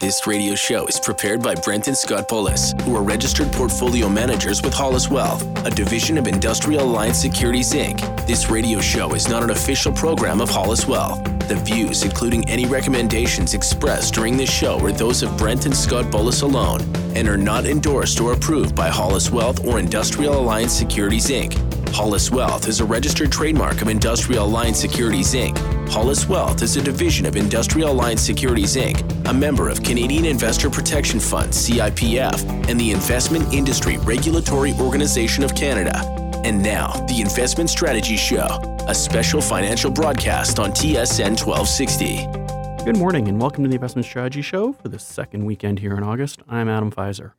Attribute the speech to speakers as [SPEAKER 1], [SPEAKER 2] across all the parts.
[SPEAKER 1] This radio show is prepared by Brent and Scott Bullis, who are registered portfolio managers with Hollis Wealth, a division of Industrial Alliance Securities Inc. This radio show is not an official program of Hollis Wealth. The views, including any recommendations expressed during this show, are those of Brent and Scott Bullis alone and are not endorsed or approved by Hollis Wealth or Industrial Alliance Securities Inc. Hollis Wealth is a registered trademark of Industrial Alliance Securities Inc. Hollis Wealth is a division of Industrial Alliance Securities Inc., a member of Canadian Investor Protection Fund, CIPF, and the Investment Industry Regulatory Organization of Canada. And now, the Investment Strategy Show, a special financial broadcast on TSN 1260.
[SPEAKER 2] Good morning, and welcome to the Investment Strategy Show for the second weekend here in August. I'm Adam Pfizer.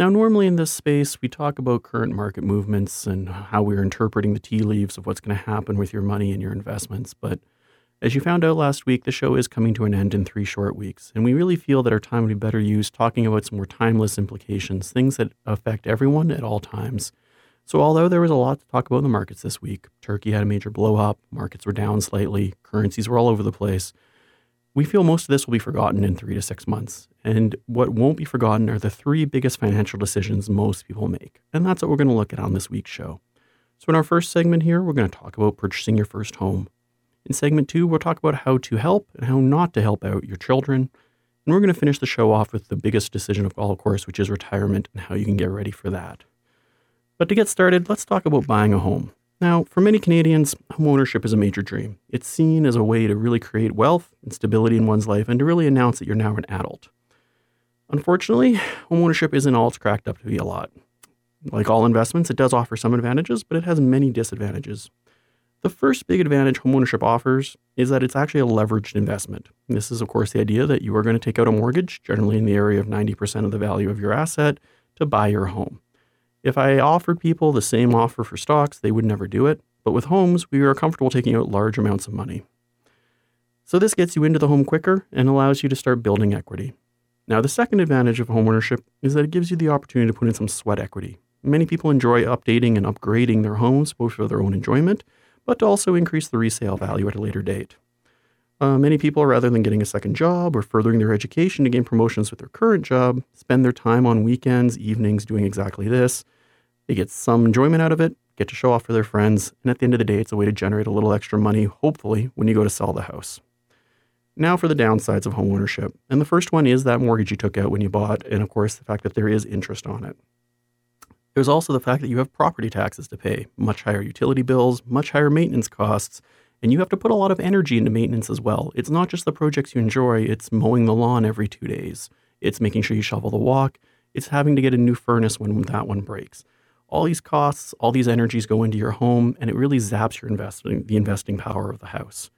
[SPEAKER 2] Now, normally in this space, we talk about current market movements and how we're interpreting the tea leaves of what's going to happen with your money and your investments. But as you found out last week, the show is coming to an end in three short weeks. And we really feel that our time would be better used talking about some more timeless implications, things that affect everyone at all times. So, although there was a lot to talk about in the markets this week, Turkey had a major blow up, markets were down slightly, currencies were all over the place. We feel most of this will be forgotten in three to six months. And what won't be forgotten are the three biggest financial decisions most people make. And that's what we're going to look at on this week's show. So, in our first segment here, we're going to talk about purchasing your first home. In segment two, we'll talk about how to help and how not to help out your children. And we're going to finish the show off with the biggest decision of all, of course, which is retirement and how you can get ready for that. But to get started, let's talk about buying a home. Now, for many Canadians, homeownership is a major dream. It's seen as a way to really create wealth and stability in one's life and to really announce that you're now an adult. Unfortunately, homeownership isn't all it's cracked up to be a lot. Like all investments, it does offer some advantages, but it has many disadvantages. The first big advantage homeownership offers is that it's actually a leveraged investment. This is, of course, the idea that you are going to take out a mortgage, generally in the area of 90% of the value of your asset, to buy your home. If I offered people the same offer for stocks, they would never do it. But with homes, we are comfortable taking out large amounts of money. So this gets you into the home quicker and allows you to start building equity. Now, the second advantage of homeownership is that it gives you the opportunity to put in some sweat equity. Many people enjoy updating and upgrading their homes, both for their own enjoyment, but to also increase the resale value at a later date. Uh, many people, rather than getting a second job or furthering their education to gain promotions with their current job, spend their time on weekends, evenings doing exactly this. They get some enjoyment out of it, get to show off for their friends, and at the end of the day, it's a way to generate a little extra money, hopefully, when you go to sell the house. Now for the downsides of homeownership. And the first one is that mortgage you took out when you bought, and of course, the fact that there is interest on it. There's also the fact that you have property taxes to pay, much higher utility bills, much higher maintenance costs, and you have to put a lot of energy into maintenance as well. It's not just the projects you enjoy, it's mowing the lawn every two days. It's making sure you shovel the walk. It's having to get a new furnace when that one breaks. All these costs, all these energies go into your home, and it really zaps your investing, the investing power of the house.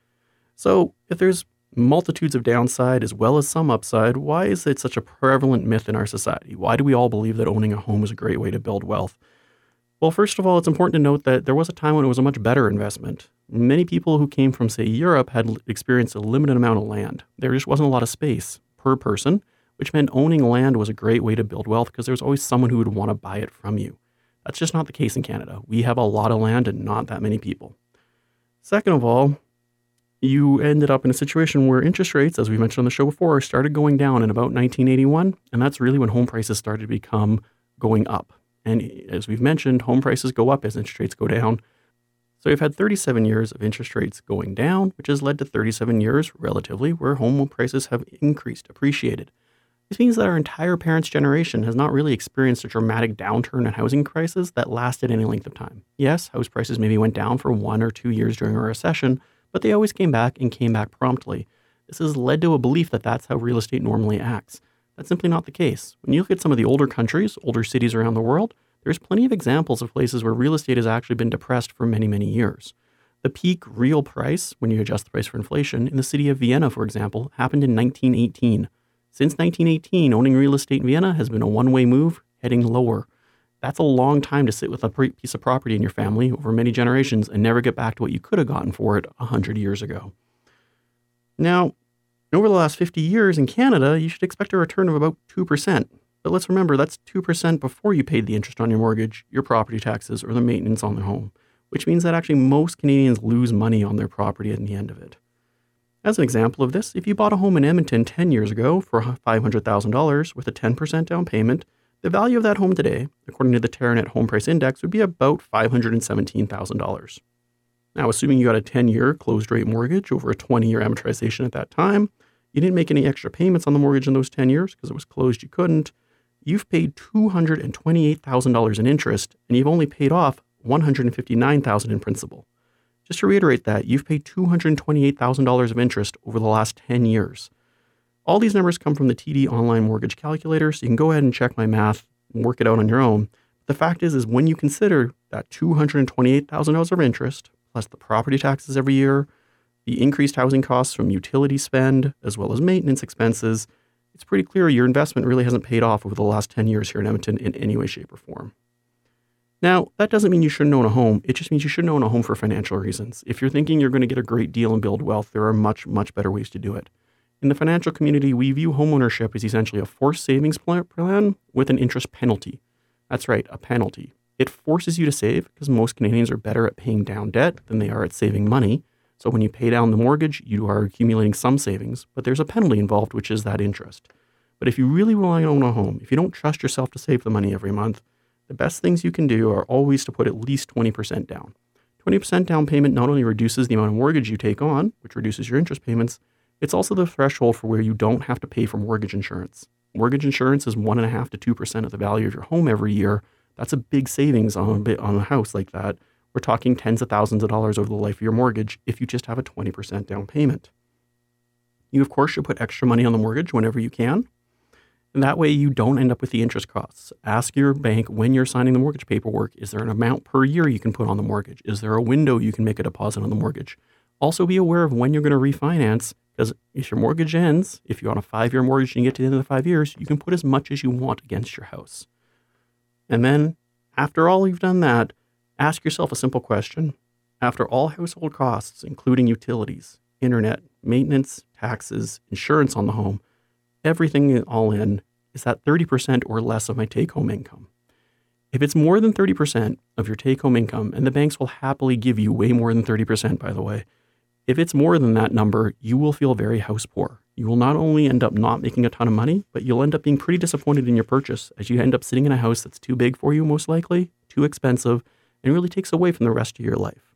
[SPEAKER 2] So, if there's multitudes of downside as well as some upside, why is it such a prevalent myth in our society? Why do we all believe that owning a home is a great way to build wealth? Well, first of all, it's important to note that there was a time when it was a much better investment. Many people who came from, say, Europe had experienced a limited amount of land. There just wasn't a lot of space per person, which meant owning land was a great way to build wealth because there was always someone who would want to buy it from you. That's just not the case in Canada. We have a lot of land and not that many people. Second of all, you ended up in a situation where interest rates, as we mentioned on the show before, started going down in about 1981. And that's really when home prices started to become going up. And as we've mentioned, home prices go up as interest rates go down. So we've had 37 years of interest rates going down, which has led to 37 years, relatively, where home prices have increased, appreciated. This means that our entire parents' generation has not really experienced a dramatic downturn in housing prices that lasted any length of time. Yes, house prices maybe went down for one or two years during a recession, but they always came back and came back promptly. This has led to a belief that that's how real estate normally acts. That's simply not the case. When you look at some of the older countries, older cities around the world, there's plenty of examples of places where real estate has actually been depressed for many, many years. The peak real price, when you adjust the price for inflation, in the city of Vienna, for example, happened in 1918. Since 1918, owning real estate in Vienna has been a one way move, heading lower. That's a long time to sit with a piece of property in your family over many generations and never get back to what you could have gotten for it 100 years ago. Now, over the last 50 years in Canada, you should expect a return of about 2%. But let's remember that's 2% before you paid the interest on your mortgage, your property taxes, or the maintenance on the home, which means that actually most Canadians lose money on their property at the end of it. As an example of this, if you bought a home in Edmonton 10 years ago for $500,000 with a 10% down payment, the value of that home today, according to the Teranet Home Price Index, would be about $517,000. Now, assuming you got a 10 year closed rate mortgage over a 20 year amortization at that time, you didn't make any extra payments on the mortgage in those 10 years because it was closed, you couldn't. You've paid $228,000 in interest and you've only paid off $159,000 in principal. Just to reiterate that, you've paid $228,000 of interest over the last 10 years. All these numbers come from the TD online mortgage calculator, so you can go ahead and check my math and work it out on your own. The fact is, is when you consider that $228,000 of interest, plus the property taxes every year, the increased housing costs from utility spend, as well as maintenance expenses, it's pretty clear your investment really hasn't paid off over the last 10 years here in Edmonton in any way, shape, or form. Now, that doesn't mean you shouldn't own a home. It just means you shouldn't own a home for financial reasons. If you're thinking you're going to get a great deal and build wealth, there are much, much better ways to do it. In the financial community, we view homeownership as essentially a forced savings plan with an interest penalty. That's right, a penalty. It forces you to save because most Canadians are better at paying down debt than they are at saving money. So when you pay down the mortgage, you are accumulating some savings, but there's a penalty involved, which is that interest. But if you really rely on a home, if you don't trust yourself to save the money every month, the best things you can do are always to put at least 20% down. 20% down payment not only reduces the amount of mortgage you take on, which reduces your interest payments, it's also the threshold for where you don't have to pay for mortgage insurance. Mortgage insurance is one and a half to two percent of the value of your home every year. That's a big savings on a bit on a house like that. We're talking tens of thousands of dollars over the life of your mortgage if you just have a 20% down payment. You, of course, should put extra money on the mortgage whenever you can. And that way you don't end up with the interest costs. Ask your bank when you're signing the mortgage paperwork is there an amount per year you can put on the mortgage? Is there a window you can make a deposit on the mortgage? Also, be aware of when you're going to refinance because if your mortgage ends, if you're on a five year mortgage and you get to the end of the five years, you can put as much as you want against your house. And then, after all you've done that, ask yourself a simple question. After all household costs, including utilities, internet, maintenance, taxes, insurance on the home, everything all in, is that 30% or less of my take home income? If it's more than 30% of your take home income, and the banks will happily give you way more than 30%, by the way, if it's more than that number, you will feel very house poor. You will not only end up not making a ton of money, but you'll end up being pretty disappointed in your purchase as you end up sitting in a house that's too big for you, most likely, too expensive, and really takes away from the rest of your life.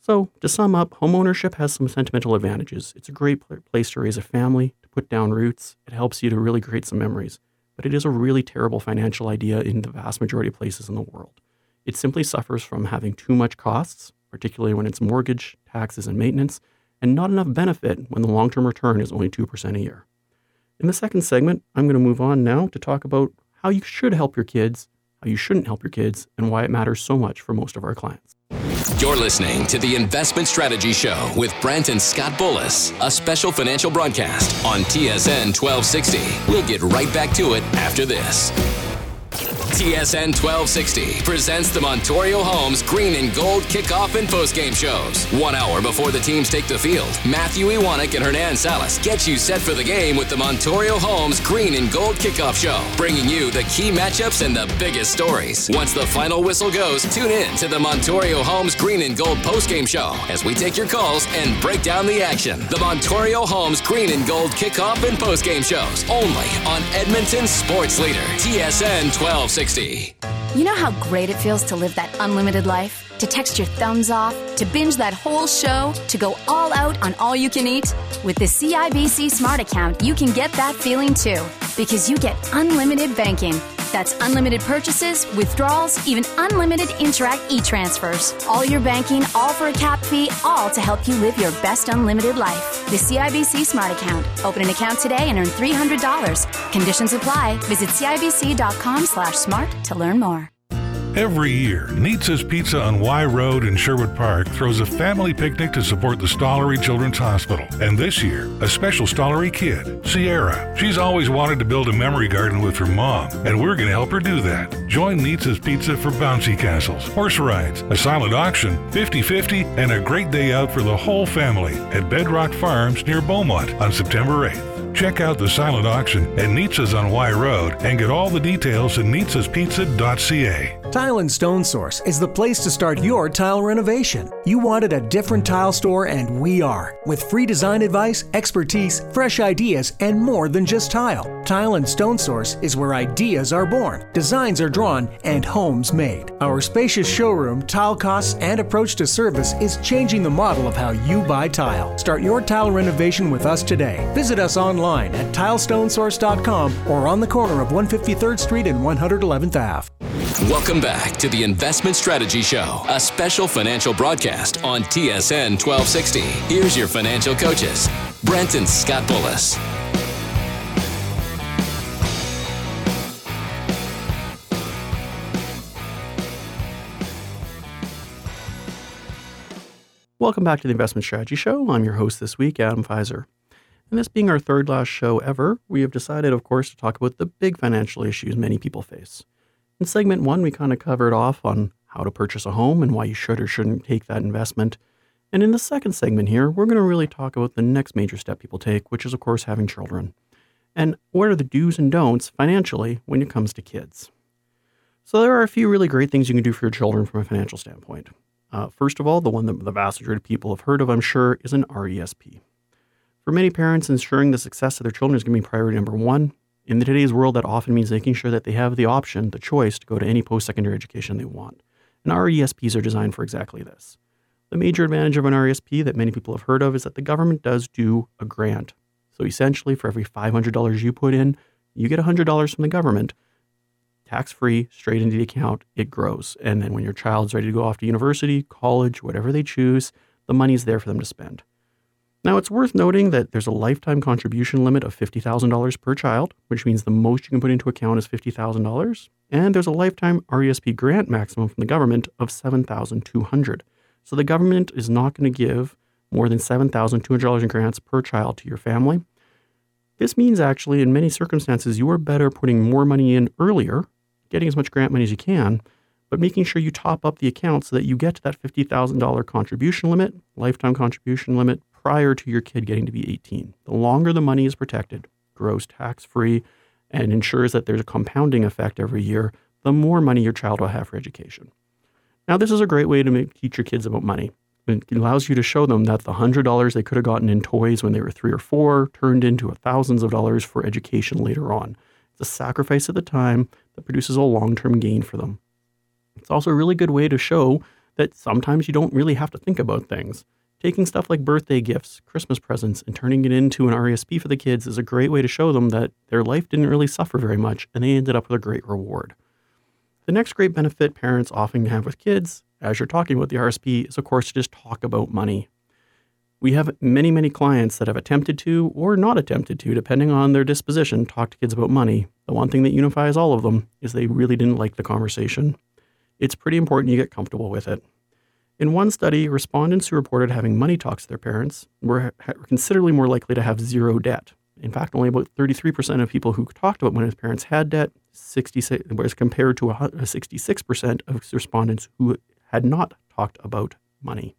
[SPEAKER 2] So, to sum up, homeownership has some sentimental advantages. It's a great place to raise a family, put down roots. It helps you to really create some memories. But it is a really terrible financial idea in the vast majority of places in the world. It simply suffers from having too much costs, particularly when it's mortgage, taxes, and maintenance, and not enough benefit when the long term return is only 2% a year. In the second segment, I'm going to move on now to talk about how you should help your kids, how you shouldn't help your kids, and why it matters so much for most of our clients.
[SPEAKER 1] You're listening to the Investment Strategy Show with Brent and Scott Bullis, a special financial broadcast on TSN 1260. We'll get right back to it after this. TSN 1260 presents the Montorio Homes Green and Gold kickoff and postgame shows. One hour before the teams take the field, Matthew Iwanek and Hernan Salas get you set for the game with the Montorio Homes Green and Gold kickoff show, bringing you the key matchups and the biggest stories. Once the final whistle goes, tune in to the Montorio Homes Green and Gold postgame show as we take your calls and break down the action. The Montorio Homes Green and Gold kickoff and postgame shows only on Edmonton Sports Leader, TSN 1260. 360.
[SPEAKER 3] You know how great it feels to live that unlimited life? To text your thumbs off, to binge that whole show, to go all out on all you can eat? With the CIBC Smart Account, you can get that feeling too, because you get unlimited banking that's unlimited purchases, withdrawals, even unlimited Interac e transfers. All your banking, all for a cap fee, all to help you live your best unlimited life. The CIBC Smart Account. Open an account today and earn $300. Conditions apply. Visit CIBC.com slash smart to learn more.
[SPEAKER 4] Every year, Nitza's Pizza on Wye Road in Sherwood Park throws a family picnic to support the Stollery Children's Hospital. And this year, a special Stollery kid, Sierra. She's always wanted to build a memory garden with her mom, and we're going to help her do that. Join Nitza's Pizza for bouncy castles, horse rides, a silent auction, 50 50, and a great day out for the whole family at Bedrock Farms near Beaumont on September 8th. Check out the silent auction at Nitza's on Wye Road and get all the details at nitzaspizza.ca.
[SPEAKER 5] Tile and Stone Source is the place to start your tile renovation. You wanted a different tile store, and we are. With free design advice, expertise, fresh ideas, and more than just tile. Tile and Stone Source is where ideas are born, designs are drawn, and homes made. Our spacious showroom, tile costs, and approach to service is changing the model of how you buy tile. Start your tile renovation with us today. Visit us online at tilestonesource.com or on the corner of 153rd Street and 111th Ave.
[SPEAKER 1] Welcome back to the Investment Strategy Show, a special financial broadcast on TSN 1260. Here's your financial coaches, Brent and Scott Bullis.
[SPEAKER 2] Welcome back to the Investment Strategy Show. I'm your host this week, Adam Pfizer. And this being our third last show ever, we have decided, of course, to talk about the big financial issues many people face. In segment one, we kind of covered off on how to purchase a home and why you should or shouldn't take that investment. And in the second segment here, we're going to really talk about the next major step people take, which is, of course, having children. And what are the do's and don'ts financially when it comes to kids? So, there are a few really great things you can do for your children from a financial standpoint. Uh, first of all, the one that the vast majority of people have heard of, I'm sure, is an RESP. For many parents, ensuring the success of their children is going to be priority number one. In today's world, that often means making sure that they have the option, the choice to go to any post secondary education they want. And our RESPs are designed for exactly this. The major advantage of an RESP that many people have heard of is that the government does do a grant. So essentially, for every $500 you put in, you get $100 from the government, tax free, straight into the account. It grows. And then when your child's ready to go off to university, college, whatever they choose, the money's there for them to spend. Now, it's worth noting that there's a lifetime contribution limit of $50,000 per child, which means the most you can put into account is $50,000. And there's a lifetime RESP grant maximum from the government of $7,200. So the government is not going to give more than $7,200 in grants per child to your family. This means actually, in many circumstances, you are better putting more money in earlier, getting as much grant money as you can, but making sure you top up the account so that you get to that $50,000 contribution limit, lifetime contribution limit, prior to your kid getting to be 18. The longer the money is protected, grows tax free, and ensures that there's a compounding effect every year, the more money your child will have for education. Now, this is a great way to make, teach your kids about money. It allows you to show them that the $100 they could have gotten in toys when they were three or four turned into thousands of dollars for education later on. It's a sacrifice at the time that produces a long term gain for them. It's also a really good way to show that sometimes you don't really have to think about things. Taking stuff like birthday gifts, Christmas presents, and turning it into an RESP for the kids is a great way to show them that their life didn't really suffer very much and they ended up with a great reward. The next great benefit parents often have with kids, as you're talking about the RSP, is of course to just talk about money. We have many, many clients that have attempted to or not attempted to, depending on their disposition, talk to kids about money. The one thing that unifies all of them is they really didn't like the conversation. It's pretty important you get comfortable with it. In one study, respondents who reported having money talks to their parents were considerably more likely to have zero debt. In fact, only about 33% of people who talked about when his parents had debt, 66, whereas compared to 66% uh, of respondents who had not talked about money.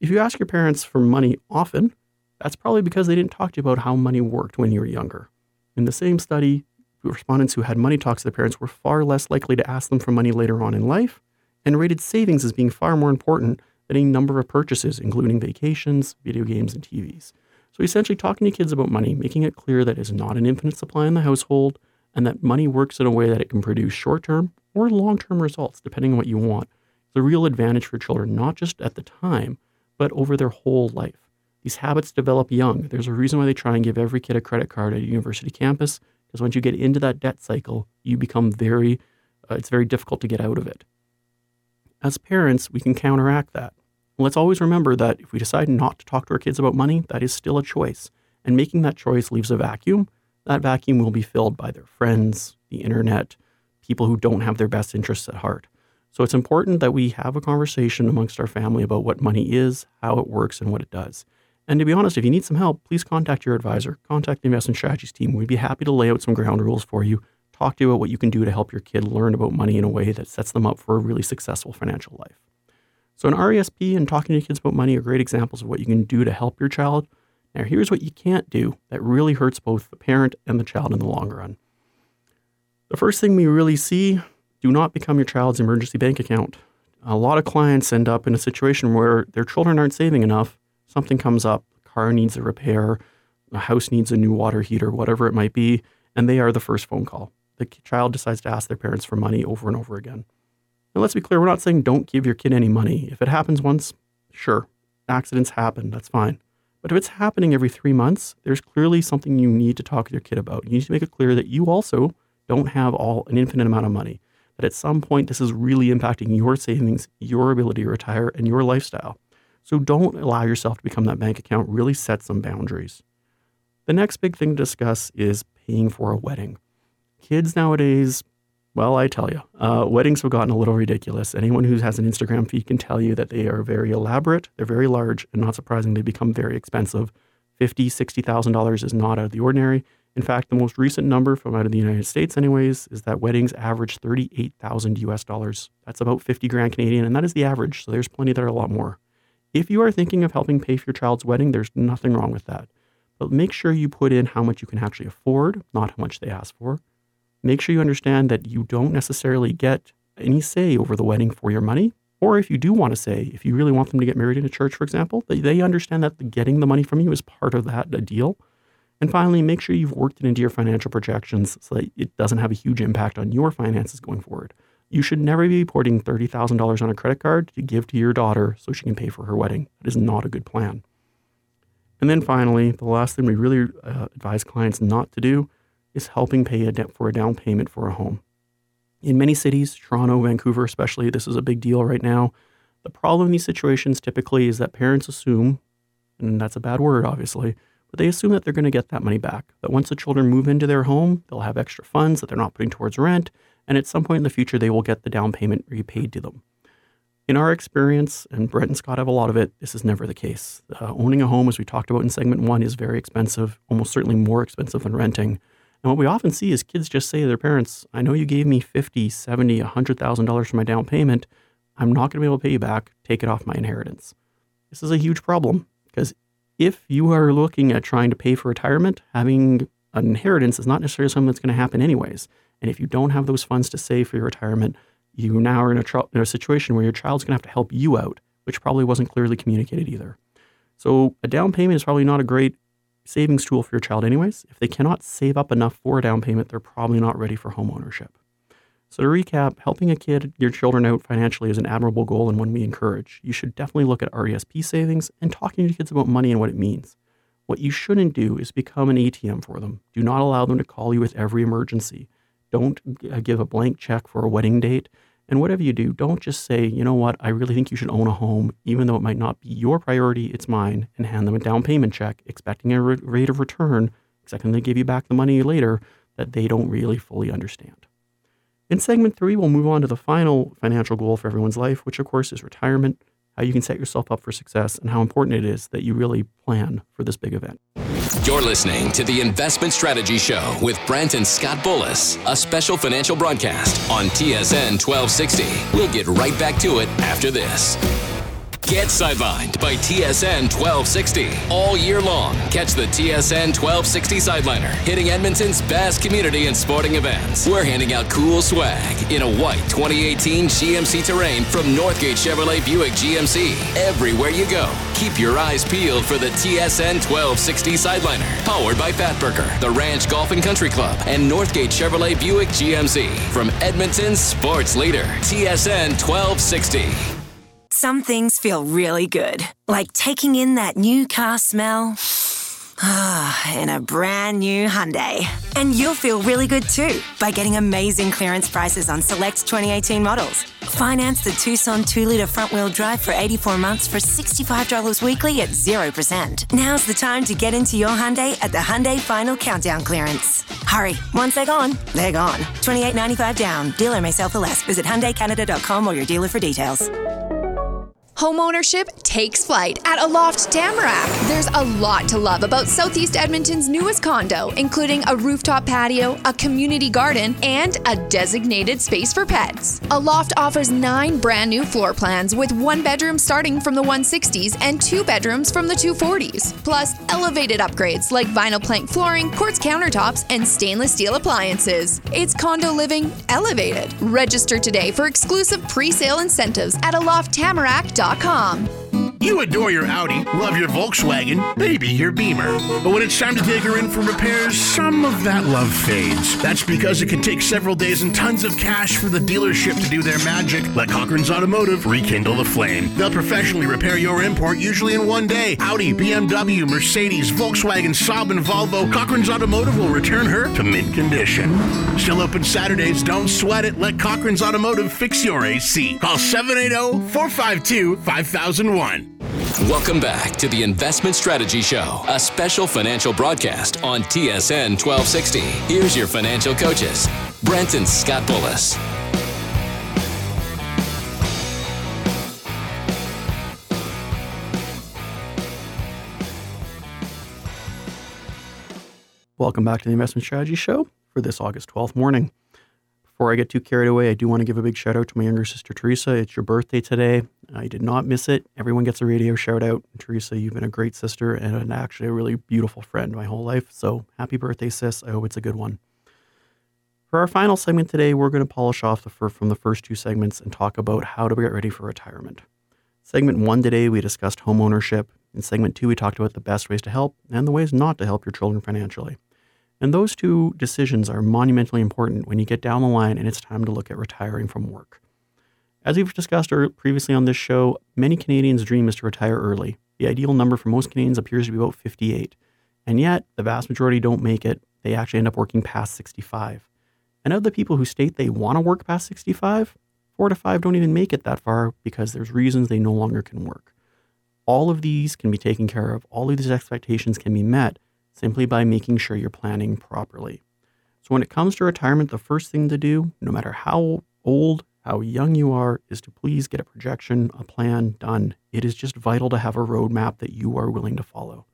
[SPEAKER 2] If you ask your parents for money often, that's probably because they didn't talk to you about how money worked when you were younger. In the same study, respondents who had money talks to their parents were far less likely to ask them for money later on in life, and rated savings as being far more important than a number of purchases, including vacations, video games, and TVs. So essentially, talking to kids about money, making it clear that it's not an infinite supply in the household, and that money works in a way that it can produce short term or long term results, depending on what you want, is a real advantage for children, not just at the time, but over their whole life. These habits develop young. There's a reason why they try and give every kid a credit card at a university campus, because once you get into that debt cycle, you become very, uh, it's very difficult to get out of it. As parents, we can counteract that. Let's always remember that if we decide not to talk to our kids about money, that is still a choice. And making that choice leaves a vacuum. That vacuum will be filled by their friends, the internet, people who don't have their best interests at heart. So it's important that we have a conversation amongst our family about what money is, how it works, and what it does. And to be honest, if you need some help, please contact your advisor, contact the investment strategies team. We'd be happy to lay out some ground rules for you talk to you about what you can do to help your kid learn about money in a way that sets them up for a really successful financial life. So, an RESP and talking to kids about money are great examples of what you can do to help your child. Now, here's what you can't do that really hurts both the parent and the child in the long run. The first thing we really see do not become your child's emergency bank account. A lot of clients end up in a situation where their children aren't saving enough. Something comes up, car needs a repair, a house needs a new water heater, whatever it might be, and they are the first phone call. The child decides to ask their parents for money over and over again. And let's be clear, we're not saying don't give your kid any money. If it happens once, sure, accidents happen, that's fine. But if it's happening every three months, there's clearly something you need to talk to your kid about. You need to make it clear that you also don't have all an infinite amount of money. That at some point this is really impacting your savings, your ability to retire, and your lifestyle. So don't allow yourself to become that bank account. Really set some boundaries. The next big thing to discuss is paying for a wedding. Kids nowadays, well, I tell you, uh, weddings have gotten a little ridiculous. Anyone who has an Instagram feed can tell you that they are very elaborate, they're very large, and not surprising, they become very expensive. Fifty, sixty thousand dollars is not out of the ordinary. In fact, the most recent number from out of the United States, anyways, is that weddings average thirty-eight thousand US dollars. That's about fifty grand Canadian, and that is the average. So there's plenty that are a lot more. If you are thinking of helping pay for your child's wedding, there's nothing wrong with that. But make sure you put in how much you can actually afford, not how much they ask for make sure you understand that you don't necessarily get any say over the wedding for your money. Or if you do want to say, if you really want them to get married in a church, for example, that they understand that getting the money from you is part of that deal. And finally, make sure you've worked it into your financial projections so that it doesn't have a huge impact on your finances going forward. You should never be putting $30,000 on a credit card to give to your daughter so she can pay for her wedding. That is not a good plan. And then finally, the last thing we really uh, advise clients not to do is helping pay a debt for a down payment for a home. In many cities, Toronto, Vancouver especially, this is a big deal right now. The problem in these situations typically is that parents assume, and that's a bad word obviously, but they assume that they're going to get that money back. That once the children move into their home, they'll have extra funds that they're not putting towards rent, and at some point in the future, they will get the down payment repaid to them. In our experience, and Brett and Scott have a lot of it, this is never the case. Uh, owning a home, as we talked about in segment one, is very expensive, almost certainly more expensive than renting. And what we often see is kids just say to their parents, I know you gave me 50, 70, $100,000 for my down payment. I'm not going to be able to pay you back. Take it off my inheritance. This is a huge problem because if you are looking at trying to pay for retirement, having an inheritance is not necessarily something that's going to happen anyways. And if you don't have those funds to save for your retirement, you now are in a, tr- in a situation where your child's going to have to help you out, which probably wasn't clearly communicated either. So a down payment is probably not a great savings tool for your child, anyways. If they cannot save up enough for a down payment, they're probably not ready for home ownership. So, to recap, helping a kid, your children out financially is an admirable goal and one we encourage. You should definitely look at RESP savings and talking to kids about money and what it means. What you shouldn't do is become an ATM for them. Do not allow them to call you with every emergency. Don't uh, give a blank check for a wedding date and whatever you do, don't just say, you know what, I really think you should own a home, even though it might not be your priority, it's mine, and hand them a down payment check, expecting a rate of return, expecting they give you back the money later that they don't really fully understand. In segment three, we'll move on to the final financial goal for everyone's life, which of course is retirement, how you can set yourself up for success, and how important it is that you really plan for this big event.
[SPEAKER 1] You're listening to the Investment Strategy Show with Brent and Scott Bullis, a special financial broadcast on TSN 1260. We'll get right back to it after this. Get sidelined by TSN 1260 all year long. Catch the TSN 1260 Sideliner hitting Edmonton's best community and sporting events. We're handing out cool swag in a white 2018 GMC Terrain from Northgate Chevrolet Buick GMC. Everywhere you go, keep your eyes peeled for the TSN 1260 Sideliner, powered by Fatburger, the Ranch Golf and Country Club, and Northgate Chevrolet Buick GMC from Edmonton's sports leader, TSN 1260.
[SPEAKER 6] Some things feel really good, like taking in that new car smell. Ah, in a brand new Hyundai. And you'll feel really good too by getting amazing clearance prices on select 2018 models. Finance the Tucson 2 litre front wheel drive for 84 months for $65 weekly at 0%. Now's the time to get into your Hyundai at the Hyundai Final Countdown clearance. Hurry, once they're gone, they're gone. 28.95 down. Dealer may sell for less. Visit HyundaiCanada.com or your dealer for details.
[SPEAKER 7] Homeownership takes flight at Aloft Tamarack. There's a lot to love about Southeast Edmonton's newest condo, including a rooftop patio, a community garden, and a designated space for pets. Aloft offers nine brand new floor plans with one bedroom starting from the 160s and two bedrooms from the 240s, plus elevated upgrades like vinyl plank flooring, quartz countertops, and stainless steel appliances. It's condo living elevated. Register today for exclusive pre sale incentives at alofttamarack.com. Indeed.com.
[SPEAKER 8] You adore your Audi, love your Volkswagen, maybe your Beamer. But when it's time to take her in for repairs, some of that love fades. That's because it can take several days and tons of cash for the dealership to do their magic. Let Cochran's Automotive rekindle the flame. They'll professionally repair your import usually in one day. Audi, BMW, Mercedes, Volkswagen, Saab, and Volvo. Cochran's Automotive will return her to mint condition. Still open Saturdays. Don't sweat it. Let Cochran's Automotive fix your AC. Call 780 452 5001.
[SPEAKER 1] Welcome back to the Investment Strategy Show, a special financial broadcast on TSN 1260. Here's your financial coaches, Brent and Scott Bullis.
[SPEAKER 2] Welcome back to the Investment Strategy Show for this August 12th morning. Before I get too carried away, I do want to give a big shout out to my younger sister, Teresa. It's your birthday today. I did not miss it. Everyone gets a radio shout out. Teresa, you've been a great sister and actually a really beautiful friend my whole life. So happy birthday, sis. I hope it's a good one. For our final segment today, we're going to polish off the fir- from the first two segments and talk about how to get ready for retirement. Segment one today, we discussed home ownership. In segment two, we talked about the best ways to help and the ways not to help your children financially. And those two decisions are monumentally important when you get down the line and it's time to look at retiring from work. As we've discussed previously on this show, many Canadians' dream is to retire early. The ideal number for most Canadians appears to be about 58. And yet, the vast majority don't make it. They actually end up working past 65. And of the people who state they want to work past 65, four to five don't even make it that far because there's reasons they no longer can work. All of these can be taken care of, all of these expectations can be met simply by making sure you're planning properly. So, when it comes to retirement, the first thing to do, no matter how old, how young you are, is to please get a projection, a plan done. It is just vital to have a roadmap that you are willing to follow.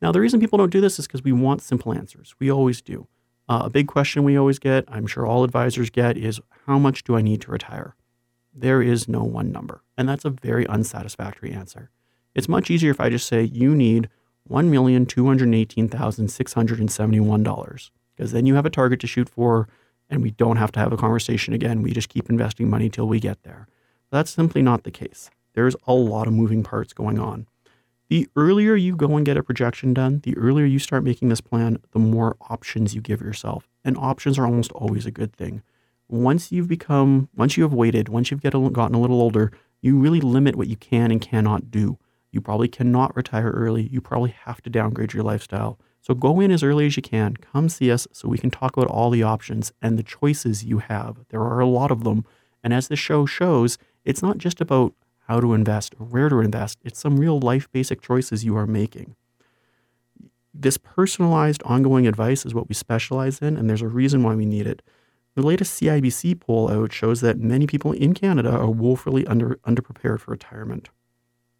[SPEAKER 2] Now, the reason people don't do this is because we want simple answers. We always do. Uh, a big question we always get, I'm sure all advisors get, is how much do I need to retire? There is no one number. And that's a very unsatisfactory answer. It's much easier if I just say you need $1,218,671 because then you have a target to shoot for and we don't have to have a conversation again. We just keep investing money till we get there. That's simply not the case. There's a lot of moving parts going on. The earlier you go and get a projection done, the earlier you start making this plan, the more options you give yourself. And options are almost always a good thing. Once you've become, once you have waited, once you've get a, gotten a little older, you really limit what you can and cannot do. You probably cannot retire early. You probably have to downgrade your lifestyle. So go in as early as you can. Come see us so we can talk about all the options and the choices you have. There are a lot of them. And as the show shows, it's not just about how to invest or where to invest, it's some real life basic choices you are making. This personalized ongoing advice is what we specialize in, and there's a reason why we need it. The latest CIBC poll out shows that many people in Canada are woefully under, underprepared for retirement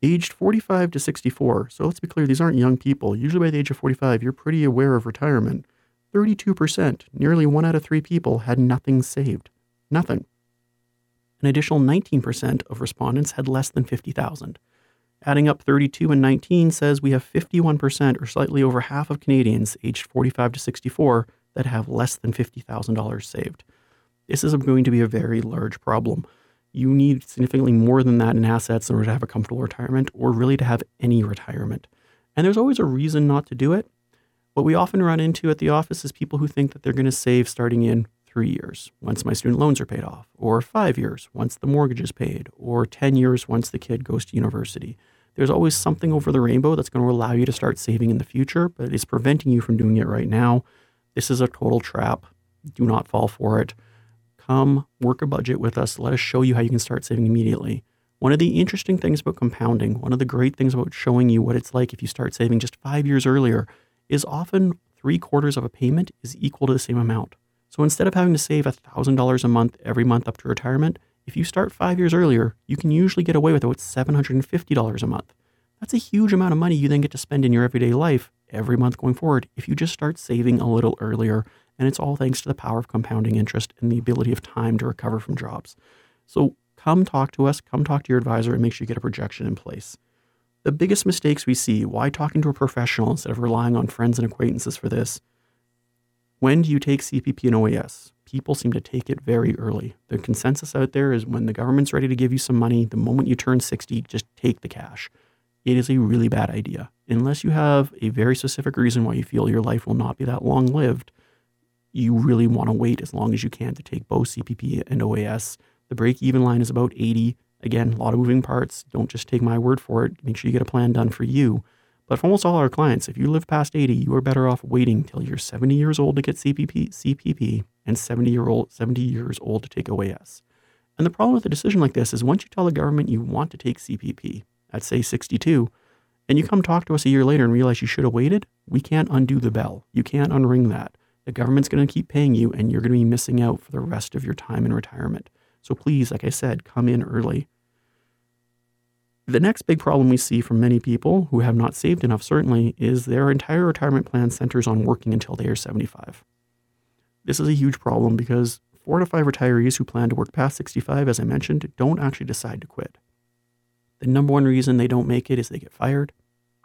[SPEAKER 2] aged 45 to 64. So let's be clear, these aren't young people. Usually by the age of 45, you're pretty aware of retirement. 32%, nearly one out of three people, had nothing saved. Nothing. An additional 19% of respondents had less than 50,000. Adding up 32 and 19 says we have 51% or slightly over half of Canadians aged 45 to 64 that have less than $50,000 saved. This is going to be a very large problem you need significantly more than that in assets in order to have a comfortable retirement or really to have any retirement. And there's always a reason not to do it. What we often run into at the office is people who think that they're going to save starting in three years once my student loans are paid off, or five years once the mortgage is paid, or 10 years once the kid goes to university. There's always something over the rainbow that's going to allow you to start saving in the future, but it is preventing you from doing it right now. This is a total trap. Do not fall for it come work a budget with us. Let us show you how you can start saving immediately. One of the interesting things about compounding, one of the great things about showing you what it's like if you start saving just five years earlier, is often three quarters of a payment is equal to the same amount. So instead of having to save $1,000 a month every month up to retirement, if you start five years earlier, you can usually get away with about $750 a month. That's a huge amount of money you then get to spend in your everyday life every month going forward if you just start saving a little earlier. And it's all thanks to the power of compounding interest and the ability of time to recover from jobs. So come talk to us, come talk to your advisor, and make sure you get a projection in place. The biggest mistakes we see why talking to a professional instead of relying on friends and acquaintances for this? When do you take CPP and OAS? People seem to take it very early. The consensus out there is when the government's ready to give you some money, the moment you turn 60, just take the cash. It is a really bad idea. Unless you have a very specific reason why you feel your life will not be that long lived, you really want to wait as long as you can to take both CPP and OAS. The break even line is about 80. Again, a lot of moving parts. Don't just take my word for it. Make sure you get a plan done for you. But for almost all our clients, if you live past 80, you are better off waiting till you're 70 years old to get CPP, CPP and 70 year old 70 years old to take OAS. And the problem with a decision like this is once you tell the government you want to take CPP at say 62, and you come talk to us a year later and realize you should have waited, we can't undo the bell. You can't unring that. The government's going to keep paying you and you're going to be missing out for the rest of your time in retirement. So please, like I said, come in early. The next big problem we see from many people who have not saved enough, certainly, is their entire retirement plan centers on working until they are 75. This is a huge problem because four to five retirees who plan to work past 65, as I mentioned, don't actually decide to quit. The number one reason they don't make it is they get fired.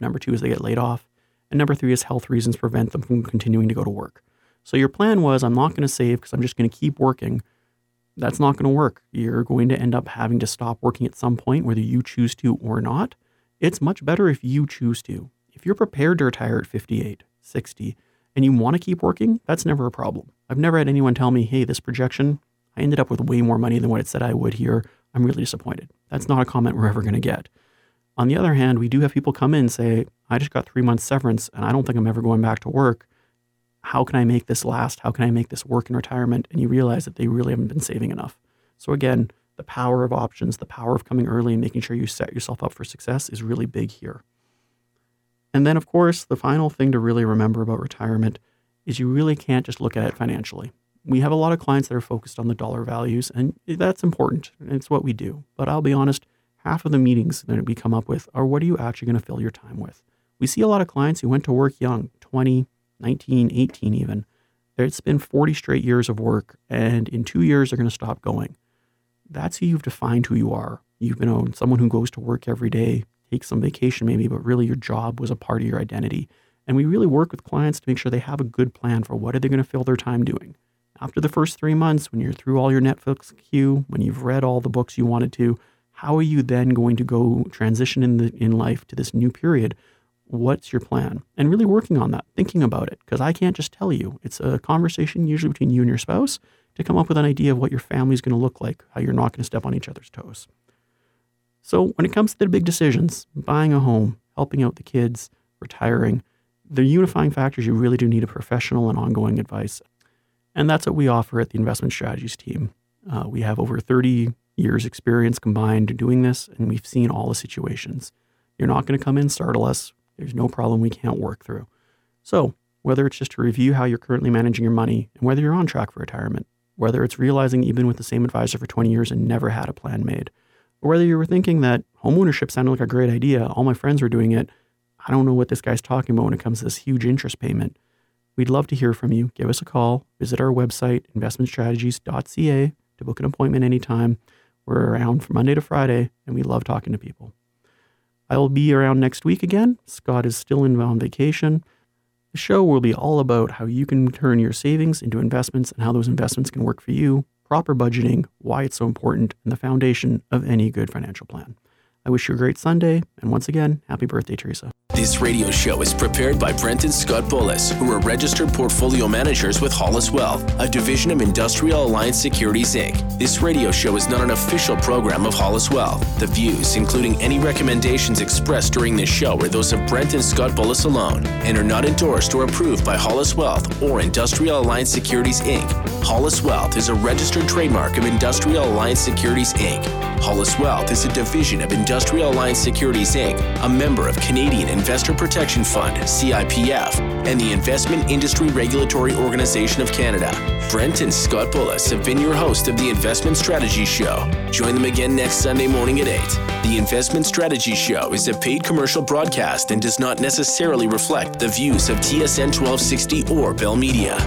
[SPEAKER 2] Number two is they get laid off. And number three is health reasons prevent them from continuing to go to work. So your plan was I'm not going to save because I'm just going to keep working that's not going to work. You're going to end up having to stop working at some point, whether you choose to or not. It's much better if you choose to. If you're prepared to retire at 58, 60, and you want to keep working, that's never a problem. I've never had anyone tell me, hey, this projection, I ended up with way more money than what it said I would here. I'm really disappointed. That's not a comment we're ever going to get. On the other hand, we do have people come in and say, I just got three months severance and I don't think I'm ever going back to work how can I make this last? How can I make this work in retirement? And you realize that they really haven't been saving enough. So again, the power of options, the power of coming early and making sure you set yourself up for success is really big here. And then, of course, the final thing to really remember about retirement is you really can't just look at it financially. We have a lot of clients that are focused on the dollar values, and that's important. It's what we do. But I'll be honest, half of the meetings that we come up with are what are you actually going to fill your time with? We see a lot of clients who went to work young, 20, 19, 18 even. It's been 40 straight years of work, and in two years, they're going to stop going. That's who you've defined who you are. You've been um, someone who goes to work every day, takes some vacation maybe, but really your job was a part of your identity. And we really work with clients to make sure they have a good plan for what are they going to fill their time doing. After the first three months, when you're through all your Netflix queue, when you've read all the books you wanted to, how are you then going to go transition in the in life to this new period what's your plan? And really working on that, thinking about it, because I can't just tell you. It's a conversation usually between you and your spouse to come up with an idea of what your family's going to look like, how you're not going to step on each other's toes. So when it comes to the big decisions, buying a home, helping out the kids, retiring, the unifying factors you really do need a professional and ongoing advice. And that's what we offer at the investment strategies team. Uh, we have over 30 years experience combined doing this, and we've seen all the situations. You're not going to come in startle us. There's no problem we can't work through. So, whether it's just to review how you're currently managing your money and whether you're on track for retirement, whether it's realizing you've been with the same advisor for 20 years and never had a plan made, or whether you were thinking that homeownership sounded like a great idea, all my friends were doing it, I don't know what this guy's talking about when it comes to this huge interest payment. We'd love to hear from you. Give us a call. Visit our website, investmentstrategies.ca, to book an appointment anytime. We're around from Monday to Friday, and we love talking to people. I will be around next week again. Scott is still in on vacation. The show will be all about how you can turn your savings into investments and how those investments can work for you, proper budgeting, why it's so important, and the foundation of any good financial plan. I wish you a great Sunday, and once again, happy birthday, Teresa.
[SPEAKER 1] This radio show is prepared by Brent and Scott Bullis, who are registered portfolio managers with Hollis Wealth, a division of Industrial Alliance Securities Inc. This radio show is not an official program of Hollis Wealth. The views, including any recommendations expressed during this show, are those of Brent and Scott Bullis alone and are not endorsed or approved by Hollis Wealth or Industrial Alliance Securities Inc. Hollis Wealth is a registered trademark of Industrial Alliance Securities Inc. Hollis Wealth is a division of Industrial
[SPEAKER 9] Industrial Alliance Securities Inc., a member of Canadian Investor Protection Fund, CIPF, and the Investment Industry Regulatory Organization of Canada. Brent and Scott Bullis have been your host of the Investment Strategy Show. Join them again next Sunday morning at 8. The Investment Strategy Show is a paid commercial broadcast and does not necessarily reflect the views of TSN 1260 or Bell Media.